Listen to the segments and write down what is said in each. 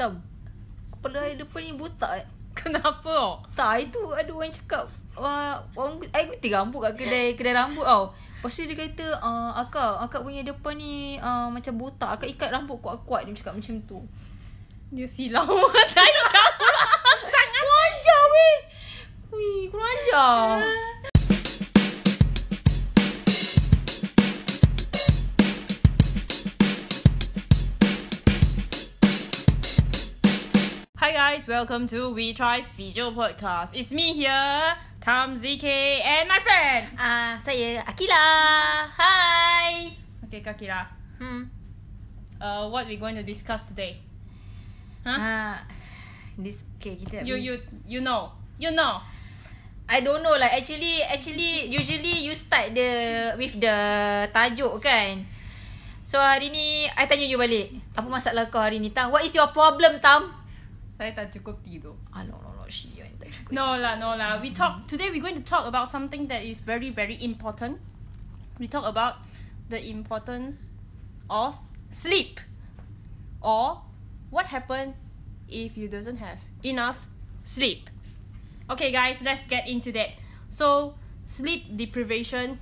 Tam Kepala I depan ni botak Kenapa? Oh? Tak itu ada orang cakap Wah, orang I gunting rambut kat kedai kedai rambut tau. Lepas tu dia kata, uh, akak, akak punya depan ni uh, macam botak. Akak ikat rambut kuat-kuat. Dia cakap macam tu. Dia silau Tai kamu Sangat. Kurang ajar weh. Wih, kurang ajar. guys, welcome to We Try Physio Podcast. It's me here, Tam ZK and my friend. Ah, uh, saya Akila. Hai. Okay, Kakira. Hmm. Uh, what we going to discuss today? Huh? Uh, this okay, kita You you you know. You know. I don't know like actually actually usually you start the with the tajuk kan. So hari ni I tanya you balik. Apa masalah kau hari ni Tam? What is your problem Tam? Saya tak cukup tidur. Ah no no no she yang tak cukup. No lah, no lah. We talk today. We're going to talk about something that is very very important. We talk about the importance of sleep, or what happen if you doesn't have enough sleep. Okay, guys, let's get into that. So, sleep deprivation.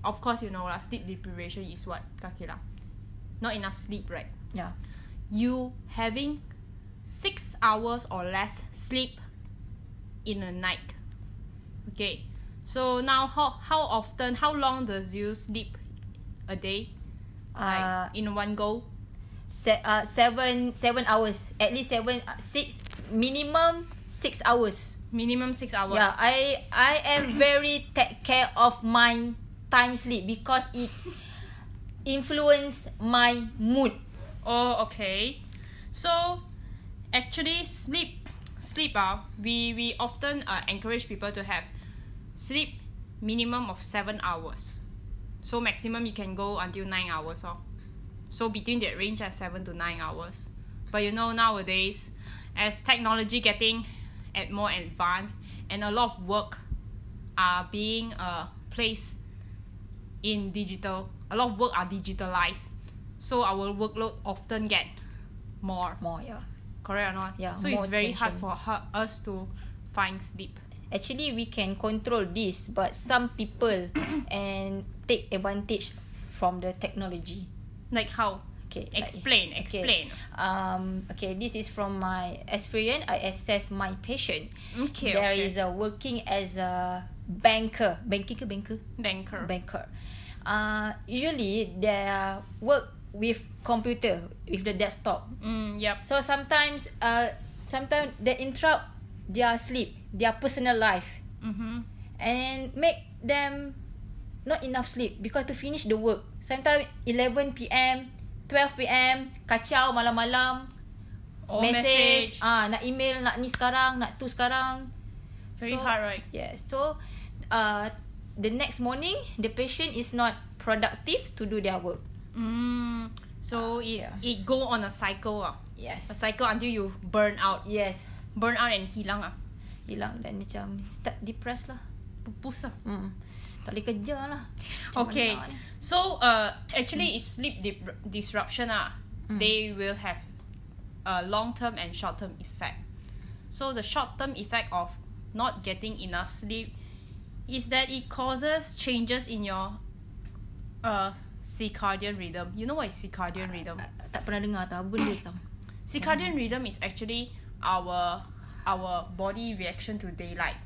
Of course, you know lah. Sleep deprivation is what, Kakila? Not enough sleep, right? Yeah. you having six hours or less sleep in a night. Okay, so now how how often, how long does you sleep a day? Like Uh, in one go? Se- uh, seven seven hours. At least seven uh, six minimum six hours. Minimum six hours. Yeah, I I am very take care of my time sleep because it influence my mood. Oh, okay. So, actually, sleep, sleep. Uh, we we often uh, encourage people to have sleep minimum of seven hours. So maximum you can go until nine hours. Oh. So between that range at seven to nine hours. But you know nowadays, as technology getting at more advanced and a lot of work are being uh placed in digital. A lot of work are digitalized. So our workload often get more. More, yeah. Correct or not? Yeah, So it's very hard for her, us to find sleep. Actually, we can control this, but some people and take advantage from the technology. Like how? Okay. like- Explain, explain. Um. Okay. This is from my experience. I assess my patient. Okay. There okay. is a working as a banker. Banking banker? banker. Banker. Uh, usually they work with computer with the desktop. Mm, yep. So sometimes uh sometimes they interrupt their sleep, their personal life, Mm-hmm. and make them not enough sleep because to finish the work. Sometimes 11 p.m., 12 p.m. kacau malam-malam. Or message, message. ah nak email nak ni sekarang, nak tu sekarang. Very hard, right? Yes. So uh the next morning the patient is not productive to do their work. Mm, so it, yeah. it go on a cycle. Ah. A Yes. cycle until you burn out. Yes. Burn out and hilang. Ah. Hilang dan macam start depressed lah. Pupus. Ah. Hmm. Tak boleh kerja lah. Macam Okay. ni? So uh, actually, if sleep dip- disruption ah, Mm. they will have a long term and short term effect. So the short term effect of not getting enough sleep is that it causes changes in your uh circadian rhythm. You know what is circadian rhythm? Ah, Tak pernah dengar tau. Apa Benda tau. circadian rhythm is actually our our body reaction to daylight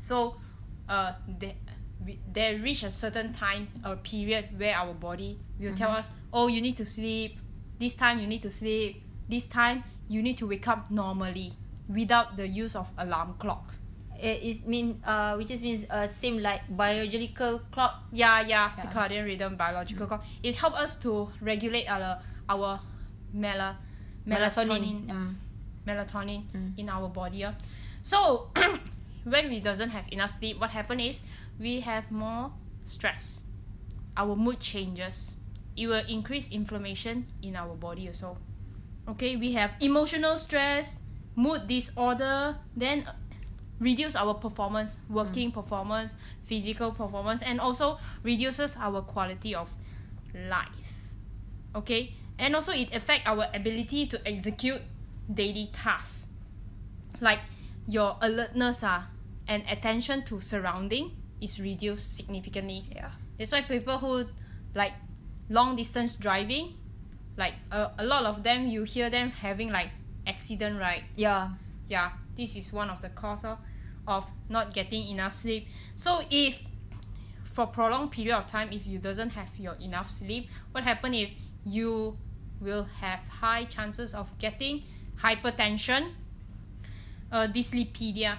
so uh they, we, they reach a certain time or period where our body will tell us oh you need to sleep this time you need to sleep this time you need to wake up normally without the use of alarm clock It is mean uh which is means uh same like biological clock. yeah yeah circadian rhythm biological clock it helps us to regulate our our mela, Melatonin. Um, melatonin Mm. in our body. ah. So when we doesn't have enough sleep, what happen is we have more stress. Our mood changes. It will increase inflammation in our body also. Okay, we have emotional stress, mood disorder, then reduce our performance, working performance, physical performance, and also reduces our quality of life. Okay, and also it affect our ability to execute daily tasks. Like your alertness uh, and attention to surrounding is reduced significantly. Yeah. That's why people who like long distance driving, like a, a lot of them you hear them having like accident right Yeah. yeah this is one of the cause of, of not getting enough sleep. So if for prolonged period of time if you doesn't have your enough sleep what happen if you will have high chances of getting hypertension? Uh, dyslipidemia.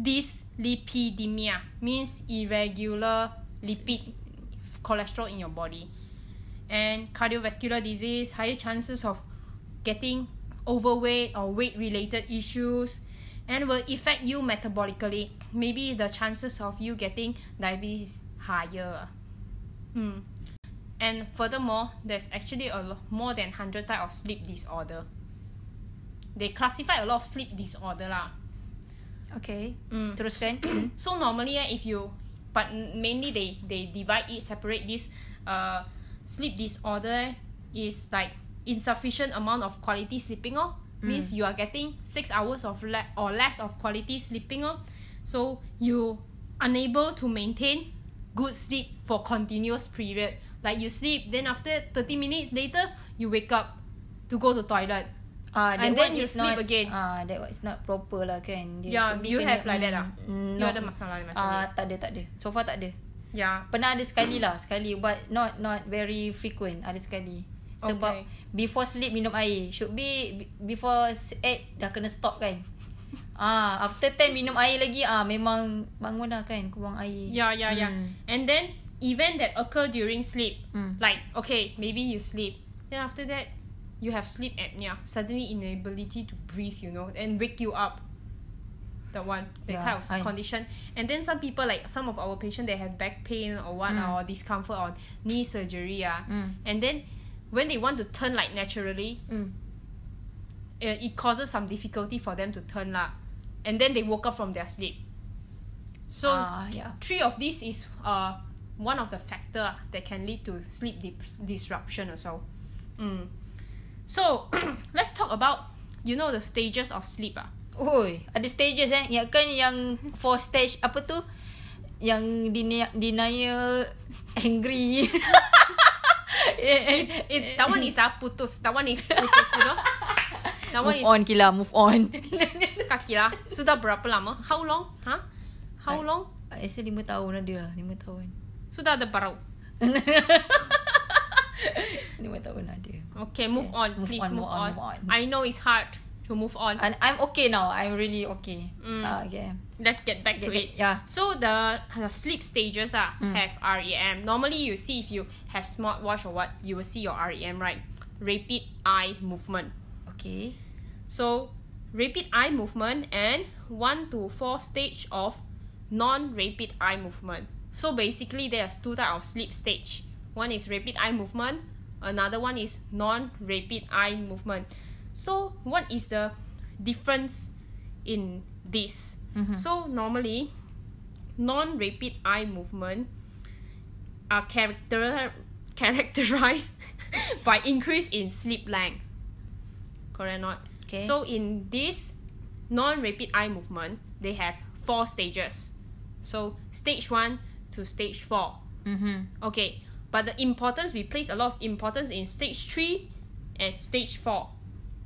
Dyslipidemia means irregular lipid cholesterol in your body. And cardiovascular disease higher chances of getting overweight or weight related issues and will affect you metabolically maybe the chances of you getting diabetes is higher mm. and furthermore there's actually a lo- more than 100 type of sleep disorder they classify a lot of sleep disorder lah Okay. Mm. Teruskan. so normally eh, if you but mainly they they divide it separate this uh sleep disorder is like insufficient amount of quality sleeping oh means you are getting six hours of le- or less of quality sleeping oh so you unable to maintain good sleep for continuous period like you sleep then after 30 minutes later you wake up to go to toilet Ah, that And then you sleep not, again. Ah, that one is not proper lah kan. Dia Yeah, you have like that ah? Mm, You no. ada masalah macam Ah, ni? tak ada, tak ada. So far tak ada. yeah Pernah ada sekali lah, sekali but not not very frequent. Ada sekali. Sebab Okay. before sleep minum air. Should be be- before 8 dah kena stop kan. Ah, after 10 minum air lagi ah memang bangun dah kan, buang air. Yeah, yeah, yeah. Mm. And then event that occur during sleep, Mm. like okay, maybe you sleep, then after that, you have sleep apnea, suddenly inability to breathe, you know, and wake you up. That one, that Yeah, type of I- condition. And then some people, like some of our patients, they have back pain or what, Mm. or discomfort or knee surgery, ah. Mm. And then when they want to turn like naturally, Mm. uh, it causes some difficulty for them to turn lah. And then they woke up from their sleep. So Ah, yeah. three of these is uh one of the factor that can lead to sleep dis- disruption also. Mm. So let's talk about you know the stages of sleep ah. Oi, ada stages eh. Yang kan yang four stage apa tu? Yang denial, denial angry. It, that one is ah putus. That one is putus, you know. That one move is on Kila, move on. kaki lah. Sudah berapa lama? How long? Huh? How I- long? I rasa lima tahun ada lah. Lima tahun. Sudah ada baru. lima tahun ada. Okay, move Okay, on. move Please on, move, move on, on. move on. I know it's hard to move on. And I'm okay now. I'm really okay. Mm. Ah, okay. Let's get back to Okay, it. yeah. So the uh, sleep stages ah Mm. have REM. Normally you see if you have smartwatch or what, you will see your REM right. Rapid eye movement. Okay. So rapid eye movement and one to four stage of non-rapid eye movement. So basically there's two type of sleep stage. One is rapid eye movement, another one is non-rapid eye movement. So what is the difference in this? Mhm. So normally non-rapid eye movement are character characterized by increase in sleep length. Correct or not? Okay. So in this non-rapid eye movement, they have four stages. So stage one to stage four. Mm-hmm. Okay, but the importance we place a lot of importance in stage three and stage four,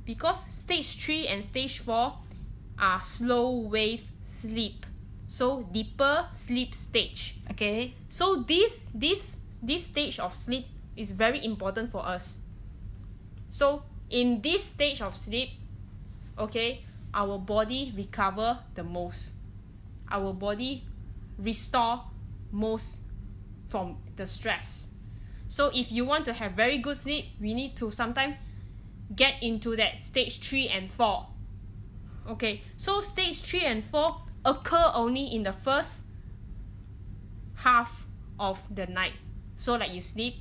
because stage three and stage four are slow wave sleep, so deeper sleep stage. Okay. So this this this stage of sleep is very important for us. So in this stage of sleep, okay, our body recover the most. Our body restore most from the stress. So if you want to have very good sleep, we need to sometime get into that stage 3 and 4. Okay, so stage 3 and 4 occur only in the first half of the night. So like you sleep,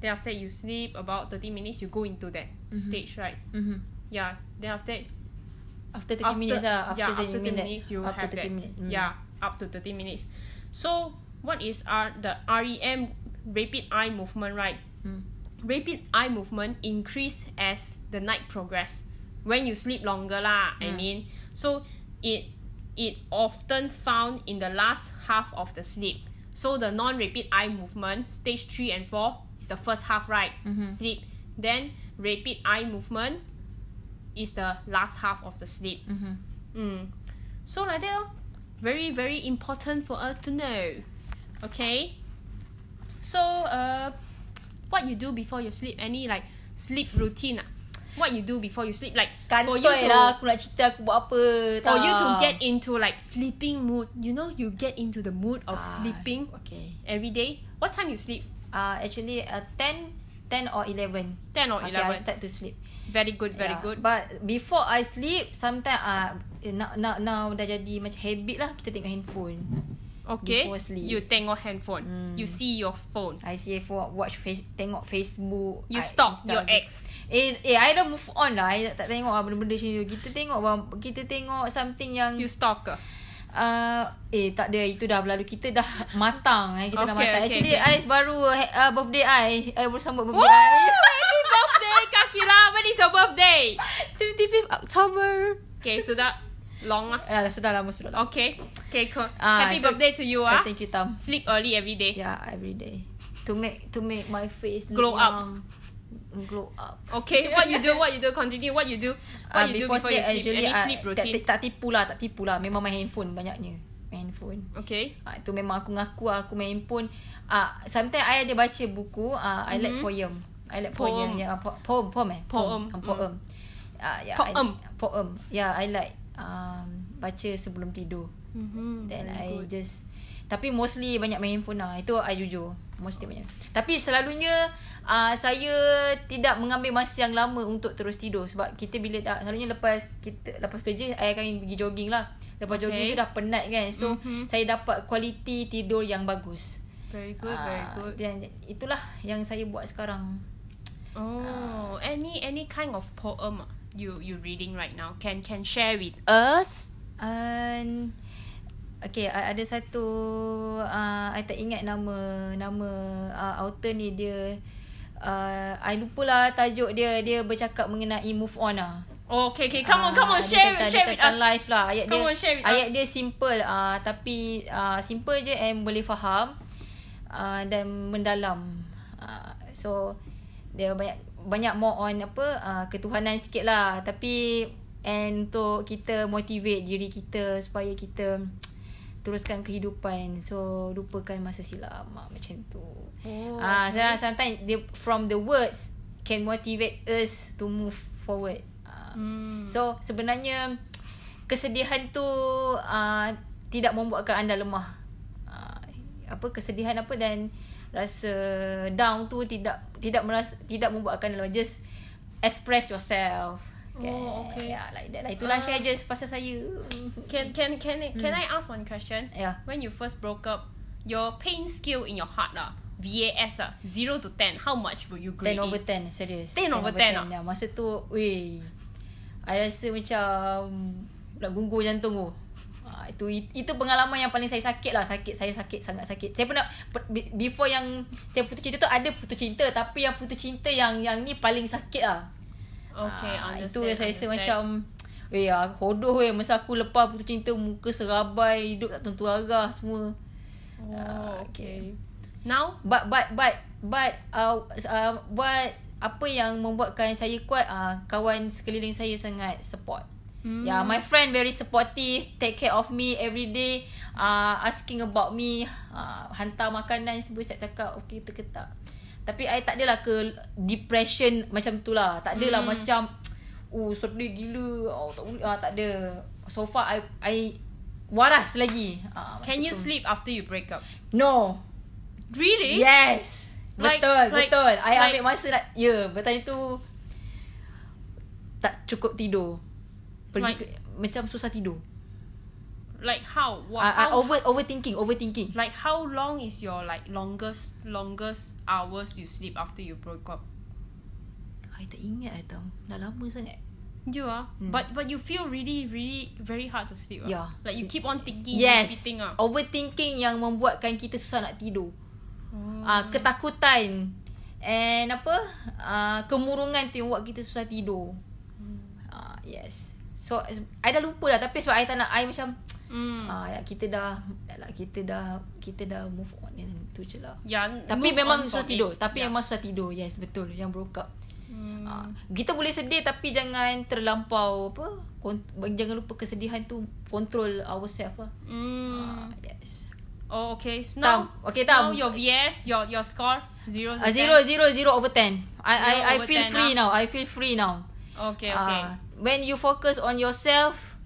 then after you sleep about 30 minutes, you go into that stage, right? Mm-hmm. Yeah. Then after that, After 30 minutes lah. After yeah, 30 after 30 minutes. you after have 30 that. minutes. Mm. Yeah, up to 30 minutes. So what is our the REM rapid eye movement, right? Mm. Rapid eye movement increase as the night progress. when you sleep longer lah. I mean, so it it often found in the last half of the sleep. So the non-rapid eye movement, stage three and four, is the first half, right? Sleep. Then rapid eye movement is the last half of the sleep. Mm. So like that, oh, very very important for us to know. Okay. So uh, what you do before you sleep? Any like sleep routine? Ah? What you do before you sleep? Like for you to lah aku nak cerita aku buat apa. for you to tak. get into like sleeping mood. You know, you get into the mood of Ah, sleeping Okay. every day. What time you sleep? Uh, actually uh, 10 10 or 11. 10 or Okay, I 11. start to sleep. Very good, very Yeah. good. But before I sleep, sometimes uh, now, now, now dah jadi macam habit lah kita tengok handphone. Okay. before sleep. You tengok handphone. Mm. You see your phone. I see for watch face, tengok Facebook. You I stalk your Instagram. ex. Eh, eh, I dah move on lah. I tak tengok lah benda-benda macam tu. Kita tengok kita tengok something yang You stalker. uh, eh tak ada itu dah berlalu. Kita dah matang eh. Kita dah Okay, matang. okay, Actually okay. I baru uh, birthday I. I baru sambut birthday Woo! I. Happy birthday, Kakira. When is your birthday? 25th October. Okay, so that long ah. Ya, sudah lama sudah lama. Okay. Okay, cool. Ah, Happy so- birthday to you Ah, ah. thank you Tam. Sleep early every day. Yeah, every day. To make to make my face Glow look up. Glow up. Okay, what you do, what you do, continue. What you do, what Ah, you do before you sleep. actually, Any ah, sleep routine. tak, tak tipu lah, tak tipu lah. Memang main handphone banyaknya. Main handphone. Okay. Ah, itu memang aku ngaku lah, aku main handphone. Ah, sometimes I ada baca buku, ah, I like Mhm. poem. I like Poem. poem. Yeah, po- poem, poem eh? Poem. Ah, poem. Ah, yeah, Poem. I, poem. Yeah, I like um, baca sebelum tidur. Mm-hmm. Then I just tapi mostly banyak main handphone lah. Itu I jujur. Mostly banyak. Tapi selalunya uh, saya tidak mengambil masa yang lama untuk terus tidur sebab kita bila dah selalunya lepas kita lepas kerja I akan pergi jogging lah. Lepas Okay. jogging tu dah penat kan. So Mhm. saya dapat kualiti tidur yang bagus. Very good, very Ah, good. Dan itulah yang saya buat sekarang. Oh, any any kind of poem you you reading right now can can share with us? And Okay, ada satu uh, I tak ingat nama nama uh, author ni dia uh, I lupa lah tajuk dia dia bercakap mengenai move on lah. Oh, okay, okay. Come on, come on. Ah, dia Share, tentang, share with us. life lah. Ayat Come dia on, share with ayat us. dia simple uh, tapi uh, simple je and boleh faham uh, dan mendalam. Uh, so dia banyak banyak more on apa uh, ketuhanan sikit lah tapi and untuk kita motivate diri kita supaya kita teruskan kehidupan so lupakan masa silam macam tu Oh, ah okay. uh, sometimes dia from the words can motivate us to move forward Ah, Hmm. So sebenarnya kesedihan tu uh, tidak membuatkan anda lemah. Uh, apa kesedihan apa dan rasa down tu tidak tidak merasa tidak membuatkan anda lemah. Just express yourself. Oh, okay. Ya, like that. lah. Itulah Ah. share je pasal saya. Can can can can I ask one question? Yeah. When you first broke up, your pain scale in your heart ah, VAS ah, zero to ten, how much will you grade? 10 over it? 10 serius 10 over 10 ah? ya, Masa tu Weh I rasa macam Nak gunggur jantung tu Ah, itu itu pengalaman yang paling saya sakit lah sakit saya sakit sangat sakit saya pernah per- be- before yang saya putus cinta tu ada putus cinta tapi yang putus cinta yang yang ni paling sakit lah Okay, Ah, understand. itu yang saya rasa macam Eh ah, hodoh weh Masa aku lepas putus cinta Muka serabai Hidup tak tentu arah semua Oh, Ah, okay. Now, But but but but uh, uh, buat apa yang membuatkan saya kuat uh, kawan sekeliling saya sangat support. Hmm. Yeah, my friend very supportive, take care of me every day, uh, asking about me, uh, hantar makanan semua saya cakap okey kita ke tak. Tapi I tak adalah ke depression macam tu lah. Tak adalah Hmm. macam oh sedih gila. Oh tak boleh ah tak ada. So far I I waras lagi. Uh, can you sleep after you break up? No. Really? Yes. Like- betul, like- betul. I like- ambil masa nak ya, bertanya tu tak cukup tidur. Pergi Like- ke, macam susah tidur. Like how? What? I, I over overthinking, overthinking. like how long is your like longest longest hours you sleep after you broke up? I tak ingat tau. Dah lama sangat. You are, Hmm. but but you feel really really very hard to sleep. ah. Yeah. Like you keep on thinking, Yes. repeating ah. Overthinking yang membuatkan kita susah nak tidur. Oh. Ah, ketakutan and apa? Ah, kemurungan tu yang buat kita susah tidur. Ah, yes. So I dah lupa dah tapi so I tak nak I macam Mm. ya kita dah kita dah kita dah move on yang tu je lah. Yeah, Tapi memang susah tidur. it. Tapi Yeah. memang susah tidur. Yes, betul. Yang broke up. Mm. Ah, kita boleh sedih tapi jangan terlampau apa? Kon- jangan lupa kesedihan tu control ourselves lah. Mm. Ah, yes. Oh, okay. So Tam. now, Okay, Tam. now your VS, your your score zero. Uh, 10? zero, zero, zero over ten. I, I, Zero I over feel 10, free ah. now. I feel free now. Okay, okay. Ah, when you focus on yourself,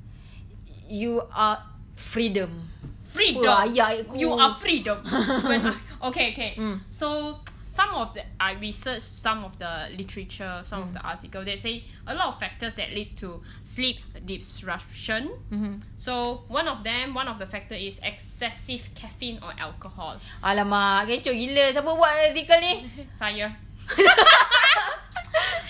you are freedom. freedom. Ayat aku? You are freedom. when I, okay, okay. Mm. So some of the I researched some of the literature, some of the Mm. article. They say a lot of factors that lead to sleep disruption. Mhm. So one of them, one of the factor is excessive caffeine or alcohol. Alamak, kecoh gila. Siapa buat artikel ni? Saya.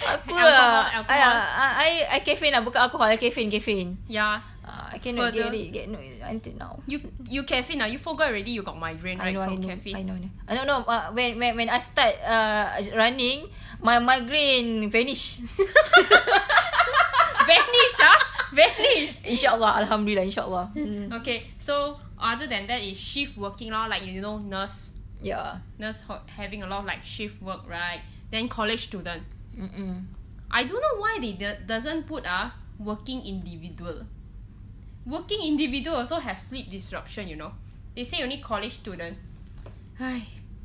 Aku lah. alcohol. I, I, I, I caffeine lah. Bukan alcohol. I caffeine, caffeine. Yeah. Uh, I cannot Further. get it. Get no until now. You you caffeine now. You forgot already. You got migraine I right know, I from know, caffeine. I know, I know. I don't know. Uh, when, when, when I start uh, running, my migraine vanish. Vanish, ah, vanish. InsyaAllah. Alhamdulillah. InsyaAllah. Hmm. Okay, so other than that is shift working now, like you know, nurse, Yeah. nurse having a lot of like shift work, right? Then college student. Mm-mm. I don't know why they do- doesn't put a working individual. Working individual also have sleep disruption, you know. They say only college student.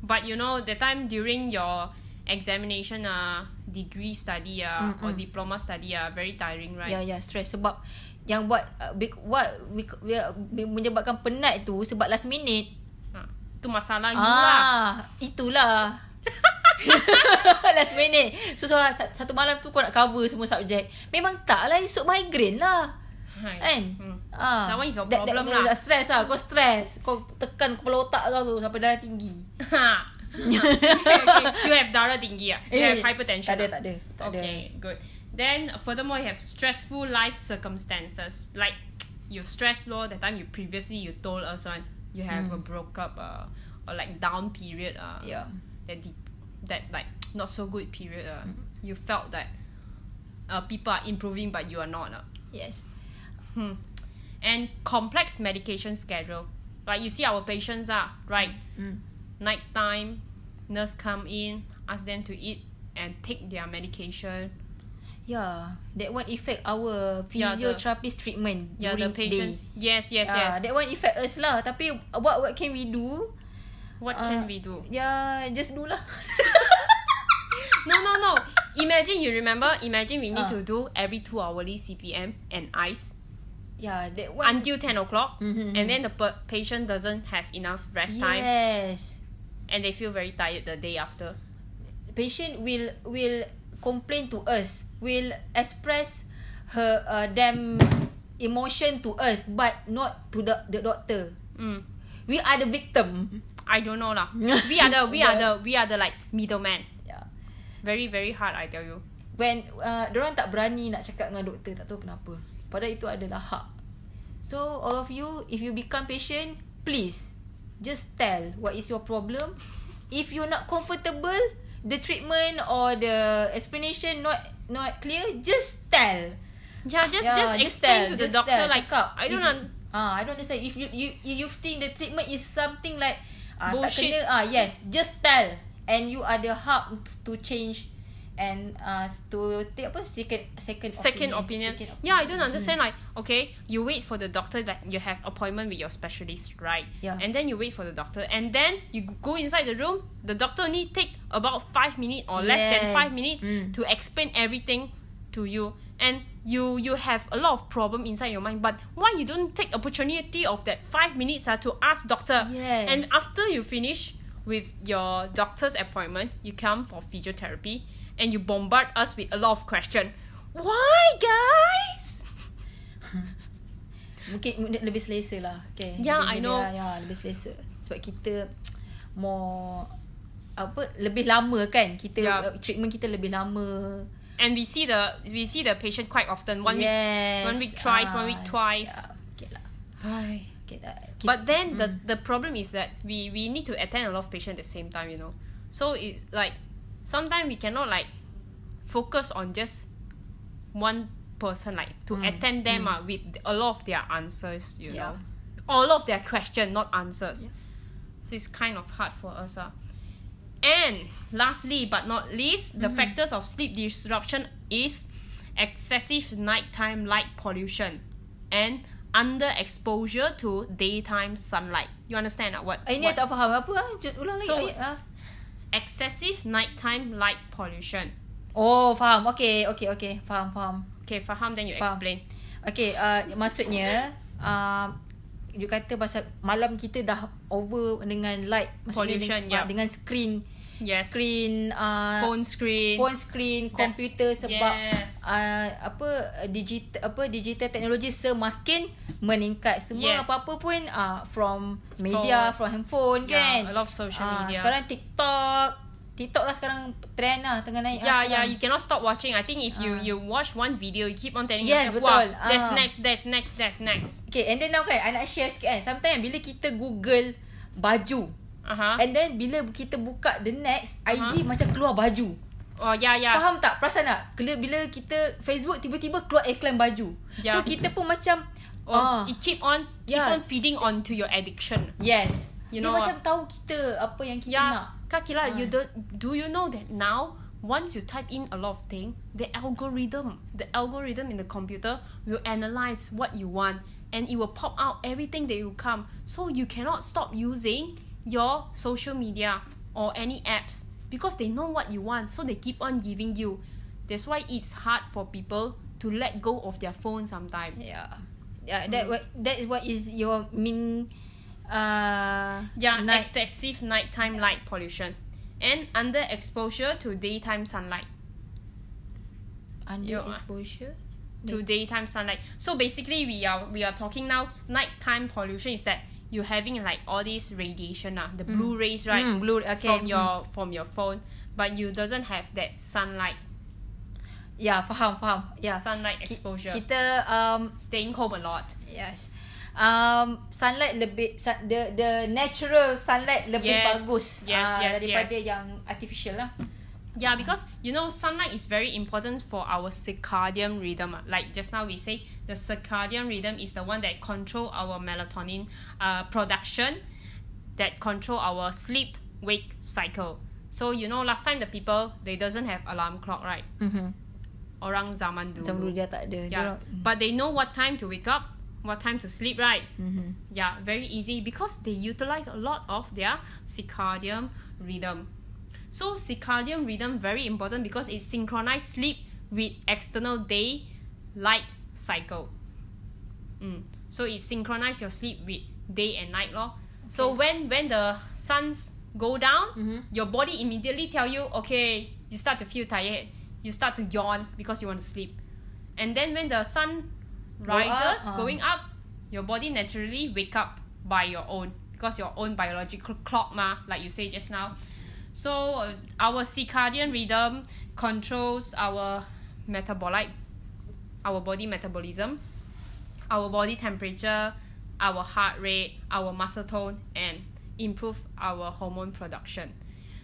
But you know, the time during your examination, uh, degree study, uh, or diploma study, uh, very tiring, right? Ya, ya, stress sebab yang buat uh, big, what we, we, we, menyebabkan penat tu sebab last minute. Ah, tu masalah you lah. Ah, itulah. last minute. So, so sa- satu malam tu kau nak cover semua subjek. Memang tak lah esok migraine lah. Hai. Kan? Hmm. Ah, That one is your problem that, lah. that Stress lah. Kau stress. Kau tekan kepala otak kau tu sampai darah tinggi. Ha. okay, okay. You have darah tinggi ah. You have Eh, hypertension. Tak ada, ah? tak ada. Tak ada. okay, good. Then furthermore, you have stressful life circumstances. Like you stress law that time you previously you told us on you have a broke up uh, or like down period uh Yeah. that that like not so good period uh you felt that uh people are improving but you are not uh. Yes. Hmm. And complex medication schedule. Like you see our patients are right Mm. night time, nurse come in, ask them to eat and take their medication. Yeah. That one affect our Yeah, the- physiotherapist treatment Yeah, the patients. day. Yes, yes, Ah, yes. That one affect us lah. Tapi what what can we do? What ah, can we do? Yeah, just do lah. No, no, no. Imagine you remember. Imagine we need Ah. to do every two hourly CPM and ice yeah, that one. until ten o'clock, Mhm, and then the per- patient doesn't have enough rest time, yes. and they feel very tired the day after. Patient will will complain to us. Will express her uh, them emotion to us, but not to the the doctor. Mm. We are the victim. I don't know lah. We are the we are the we are the like middleman. Yeah. Very very hard. I tell you. when uh, orang tak berani nak cakap dengan doktor tak tahu kenapa padahal itu adalah hak so all of you if you become patient please just tell what is your problem if you're not comfortable the treatment or the explanation not not clear just tell Yeah, just Yeah, just explain to the just doctor tell, like cakap. I don't If you-. Ah, I don't understand. If you you you think the treatment is something like ah tak kena ah yes, just tell and you are the hub to change and uh to take apa second second second opinion. Second Yeah, I don't understand. Like, okay, you wait for the doctor that you have appointment with your specialist, right? Yeah. And then you wait for the doctor, and then you go inside the room. The doctor only take about five minutes or less than Yes. five minutes Mm. to explain everything to you, and you you have a lot of problem inside your mind. But why you don't take opportunity of that five minutes uh, to ask doctor? Yes. And after you finish with your doctor's appointment, you come for physiotherapy and you bombard us with a lot of question. Why, guys? Mungkin lebih selesa lah okay. Yeah, lebih, I know. lebih, Ya, lebih selesa Sebab kita More Apa Lebih lama kan Kita Yeah. uh, Treatment kita lebih lama And we see the we see the patient quite often. One yes. week, one week twice, one Ah, week twice. yeah. Okay lah Ay. okay, kita, But then the the problem is that we we need to attend a lot of patient at the same time, you know. So it's like sometimes we cannot like focus on just one person like to attend them uh, with a lot of their answers you Yeah. know all of their question not answers so it's kind of hard for us uh. And lastly but not least the factors of sleep disruption is excessive nighttime light pollution and underexposure to daytime sunlight you understand uh, what, Ini what tak faham apa ah? Ulang lagi So- ayat ah. excessive nighttime light pollution Oh, faham. Okay, okay, okay. Faham, faham. okay faham then you Faham. explain Okay, uh, maksudnya uh, you kata pasal malam kita dah over dengan light maksudnya Pollution, dengan, yeah. dengan screen Yes. screen uh, phone screen phone screen komputer sebab Yes. uh, apa digital apa digital teknologi semakin meningkat semua Yes. apa-apa pun uh, from media Phone. from handphone Yeah, kan a lot of social Ah, media. sekarang TikTok TikTok lah sekarang trend lah tengah naik yeah lah yeah sekarang. you cannot stop watching i think if you Ah. you watch one video you keep on telling Yes, yourself wow betul. that's Ah. next that's next that's next Okay and then now kan I nak share sikit kan Sometimes bila kita google baju uh-huh And then bila kita buka the next IG Uh-huh. macam keluar baju oh yeah yeah Faham tak? Perasan tak? Bila, bila kita Facebook tiba-tiba keluar iklan baju Yeah. So kita pun macam oh, ah, it keep on keep Yeah. on feeding on to your addiction Yes You Dia know macam tahu kita Apa yang kita yeah nak. kakila Ah. you do, do you know that now once you type in a lot of thing the algorithm the algorithm in the computer will analyze what you want and it will pop out everything that you come. So you cannot stop using your social media or any apps because they know what you want so they keep on giving you. That's why it's hard for people to let go of their phone sometimes Yeah. Yeah, that Hmm. what that is what is your mean uh yeah night excessive nighttime light pollution and underexposure to daytime sunlight under you- exposure to daytime sunlight. So basically, we are we are talking now. Nighttime pollution is that you're having like all this radiation, uh, the blue rays, right, Mm, blue okay from your from your phone, but you doesn't have that sunlight Ya faham faham Yeah. sunlight exposure. Kita um Staying home a lot. Yes. Um, sunlight lebih sun, the the natural sunlight lebih Yes. bagus Yes, ah, yes, daripada yes. yang artificial lah. Yeah, because you know sunlight is very important for our circadian rhythm. Like just now we say the circadian rhythm is the one that control our melatonin uh, production, that control our sleep wake cycle. So you know last time the people they doesn't have alarm clock right. Mhm. Orang zaman dulu. Macam dulu dia tak ada. yeah, but they know what time to wake up, what time to sleep right. Mhm. Yeah, very easy because they utilize a lot of their circadian rhythm. So circadian rhythm very important because it synchronizes sleep with external day light cycle. Mm. So it synchronize your sleep with day and night law. So when when the suns go down, Mhm. your body immediately tell you, okay, you start to feel tired, you start to yawn because you want to sleep. And then when the sun rises, going up, your body naturally wake up by your own because your own biological clock ma, like you say just now. So uh, our circadian rhythm controls our metabolite, our body metabolism, our body temperature, our heart rate, our muscle tone, and improve our hormone production.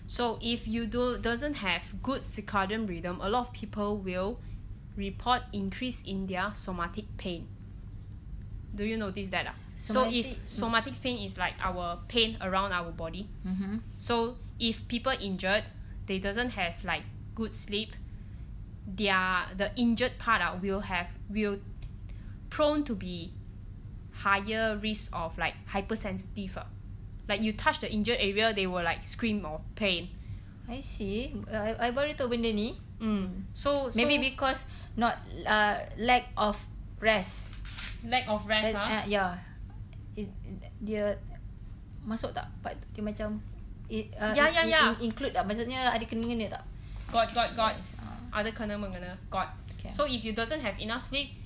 So if you do doesn't have good circadian rhythm, a lot of people will report increase in their somatic pain. Do you notice that? ah? So if Somatic- somatic pain is like our pain around our body. Mhm. So if people injured, they doesn't have like good sleep. Their the injured part uh, will have will prone to be higher risk of like hypersensitive. ah. Like you touch the injured area, they will like scream of pain. I see. I, I baru tahu benda ni. Mm. So, Maybe because not uh, lack of rest. lack of rest. Uh, ah. uh, yeah. It, dia masuk tak? Part- Dia macam it, uh, Ya, ya, in- ya. in- include tak? Maksudnya ada kena-mengena tak? Got got got. Yes. ah. Other kena mengena got. Okay. So if you doesn't have enough sleep,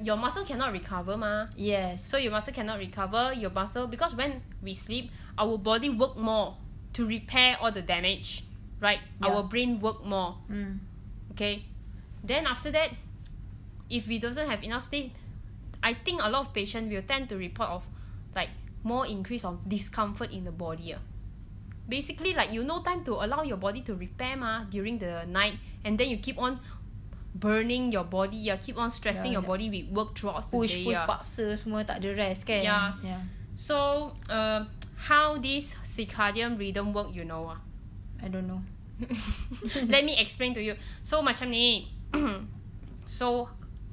your muscle cannot recover ma. Yes. So your muscle cannot recover your muscle because when we sleep, our body work more to repair all the damage, right? Yeah. Our brain work more, Hmm. Okay? Then after that, if we doesn't have enough sleep, I think a lot of patients will tend to report of like more increase of discomfort in the body. ah. Basically, like you no time to allow your body to repair ma during the night, and then you keep on burning your body. Yeah, keep on stressing Yeah, your body with work throughout Push the day. push yeah. paksa semua tak ada rest kan. Yeah. yeah. So, uh, how this circadian rhythm work, you know? ah? I don't know. Let me explain to you. So macam ni. so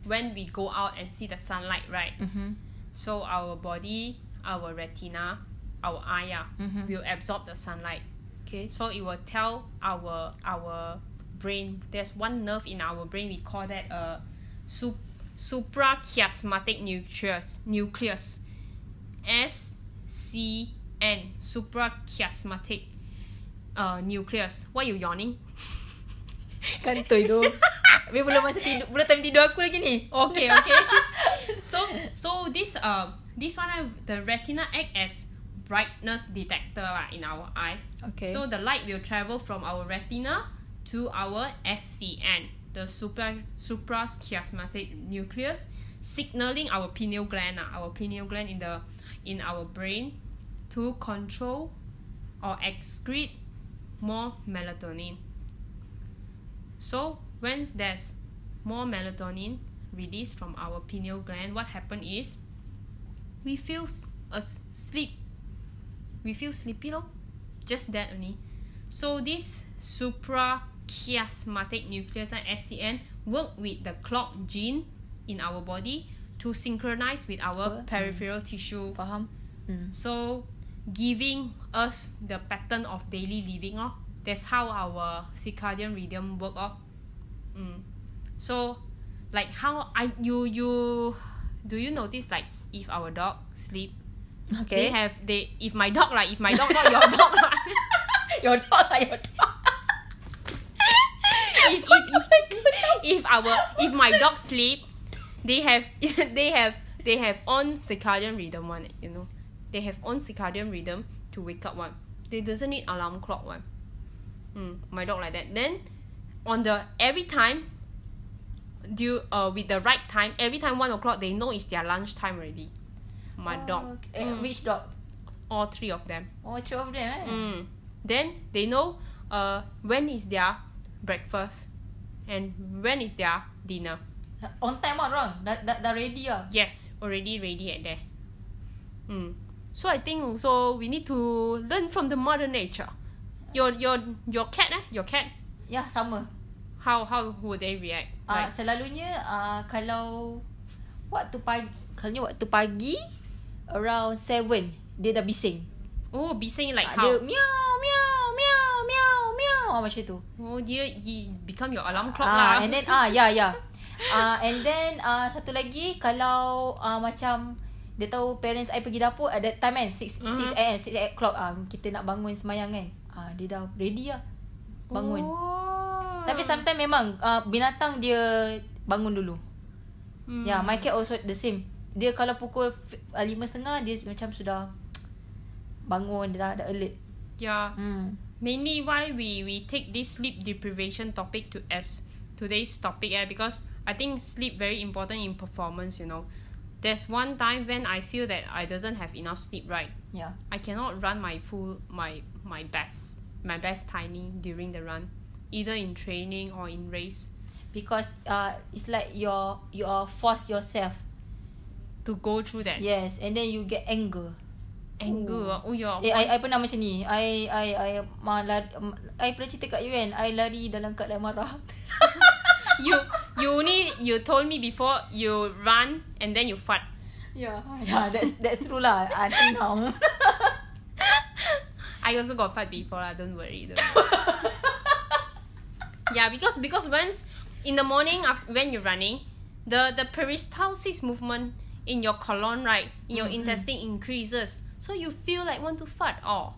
when we go out and see the sunlight, right? Mhm. So our body, our retina, our eye ah, Mhm. will absorb the sunlight. Okay. So it will tell our our brain. There's one nerve in our brain. We call that a sup- suprachiasmatic nucleus. Nucleus. S C N. Suprachiasmatic uh, nucleus. Why you yawning? Kantoi tu. Habis belum masa tidur, belum time tidur aku lagi ni. okay okay so so this uh this one uh, the retina act as brightness detector lah in our eye Okay. so the light will travel from our retina to our scn the supra suprachiasmatic nucleus signaling our pineal gland ah, our pineal gland in the in our brain to control or excrete more melatonin so when there's more melatonin released from our pineal gland, what happen is we feel s- a s- sleep. We feel sleepy lor. Just that only. So this suprachiasmatic nucleus and SCN work with the clock gene in our body to synchronize with our Apa? peripheral tissue Faham? Hmm. so giving us the pattern of daily living oh. That's how our circadian rhythm work oh. Mm. So like how I you you do you notice like if our dog sleep they Okay. have they if my dog like if my dog not your dog like, your dog lah, your dog. if, if, if, if our if my dog sleep they have they have they have own circadian rhythm one you know they have own circadian rhythm to wake up one they doesn't need alarm clock one mm, my dog like that then on the every time due uh with the right time every time one o'clock they know it's their lunch time already my Oh, dog okay. Mm, Which dog? all three of them All three of them eh. Mm. Then they know uh when is their breakfast and when is their dinner. On time or orang. Dah, dah, dah ready lah. Yes, already ready at there. Mm. So I think also we need to learn from the mother nature. Your your your cat eh? Your cat Ya, sama. how how would they react? Ah, Like selalunya uh, kalau waktu pagi, kalau waktu pagi around 7 dia dah bising. oh bising like Ah, how? Dia miau miau miau miau miau ah, macam tu. Oh dear, he become your alarm clock Ah, lah. and then ah ya ya. Ah and then ah satu lagi kalau ah macam dia tahu parents I pergi dapur at that time kan 6 Mhm. 6 am 6 o'clock ah kita nak bangun semayang kan. Ah dia dah ready lah bangun. Oh. Tapi sometimes memang uh, binatang dia bangun dulu. Hmm. Ya, yeah, my cat also the same. Dia kalau pukul uh, lima setengah dia macam sudah bangun dia dah, dah alert. Yeah. Hmm. mainly why we we take this sleep deprivation topic to as today's topic eh, because I think sleep very important in performance you know there's one time when I feel that I doesn't have enough sleep right Yeah. I cannot run my full my my best my best timing during the run either in training or in race Because uh it's like you're you are force yourself. to go through that Yes, and then you get anger. anger oh yeah Eh, I, I pernah macam ni. I I I malah I pernah cerita kat you kan. I lari dalam keadaan marah. you you only you told me before you run and then you fart yeah, yeah, that's that's true lah. Until now. I also got fight before lah. Don't worry. Don't worry. yeah, because because once in the morning af- when you're running, the the peristalsis movement in your colon right in your intestine increases, so you feel like want to fart. Oh,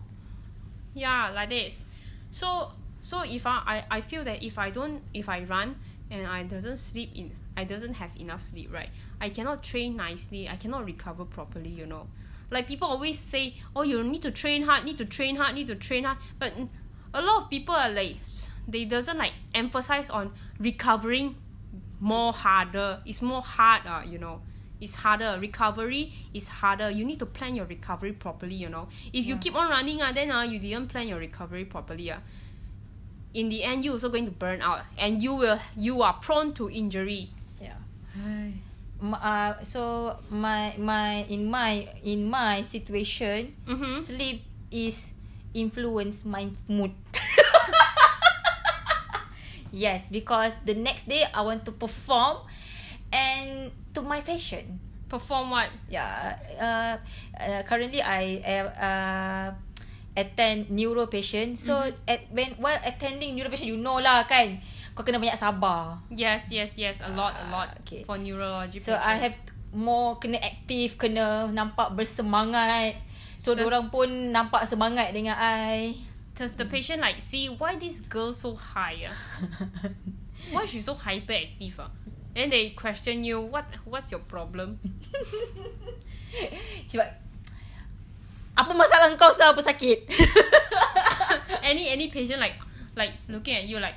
yeah, like this. So so if I, I I feel that if I don't if I run and I doesn't sleep in I doesn't have enough sleep right? I cannot train nicely I cannot recover properly you know. Like people always say oh you need to train hard need to train hard need to train hard. But a lot of people are like they doesn't like emphasize on recovering more harder. It's more hard uh, you know. It's harder. Recovery is harder. You need to plan your recovery properly you know. If you keep on running uh, then uh, you didn't plan your recovery properly uh, in the end you also going to burn out and you will you are prone to injury. Yeah. Uh, so my my in my in my situation, Mhm. sleep is influence my mood. yes, because the next day I want to perform and to my fashion. Perform what? Yeah, uh, uh, currently I uh, attend neuro patient. So Mm-hmm. at when while attending neuro patient, you know lah kan, kau kena banyak sabar. Yes, yes, yes. A lot, a lot. Ah, okay. For neurology. So I patient. have more kena aktif, kena nampak bersemangat. So Does- orang pun nampak semangat dengan I. Does the patient like see why this girl so high? ah? why she so hyperactive? Ah? Then they question you what what's your problem? Sebab apa masalah kau sekarang apa sakit? any any patient like like looking at you like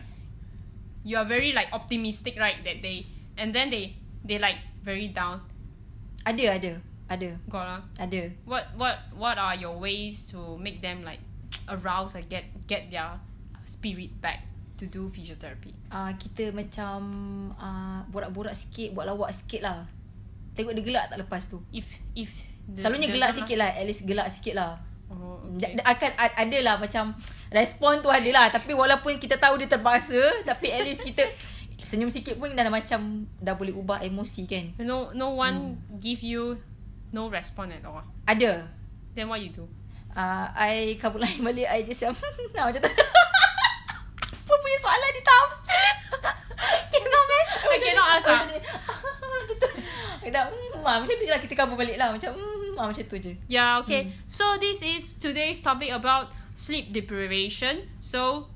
you are very like optimistic right that day and then they they like very down. ada, ada. Ada. Got ah? Ada. What what what are your ways to make them like arouse and get get their spirit back to do physiotherapy? Uh, kita macam uh, borak-borak sikit, buat lawak sikit lah. Tengok dia gelak tak lepas tu. If if Selalunya there's gelak sikit lah. At least gelak sikit lah. Oh, okay. akan a- ada lah macam respon tu ada lah tapi walaupun kita tahu dia terpaksa tapi at least kita senyum sikit pun dah macam dah boleh ubah emosi kan No no one give you no response at all. ada Then what you do? uh, I kabut lain balik I just macam nah, macam tu apa punya soalan ni Tam cannot man I cannot ask, ah. Dah hmm, ah, macam tu je lah kita kabur balik lah macam hmm, ah, macam tu je Yeah, okay. So this is today's topic about sleep deprivation. So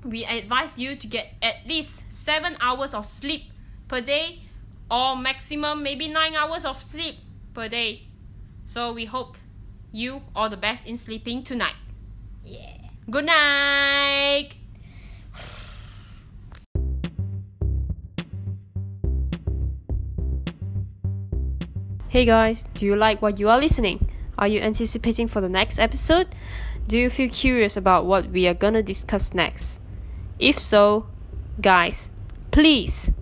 we advise you to get at least seven hours of sleep per day or maximum maybe nine hours of sleep per day. So we hope you all the best in sleeping tonight. yeah Good night. Hey guys, do you like what you are listening? Are you anticipating for the next episode? Do you feel curious about what we are gonna discuss next? If so, guys, please,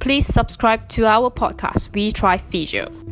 please subscribe to our podcast, We Try Physio.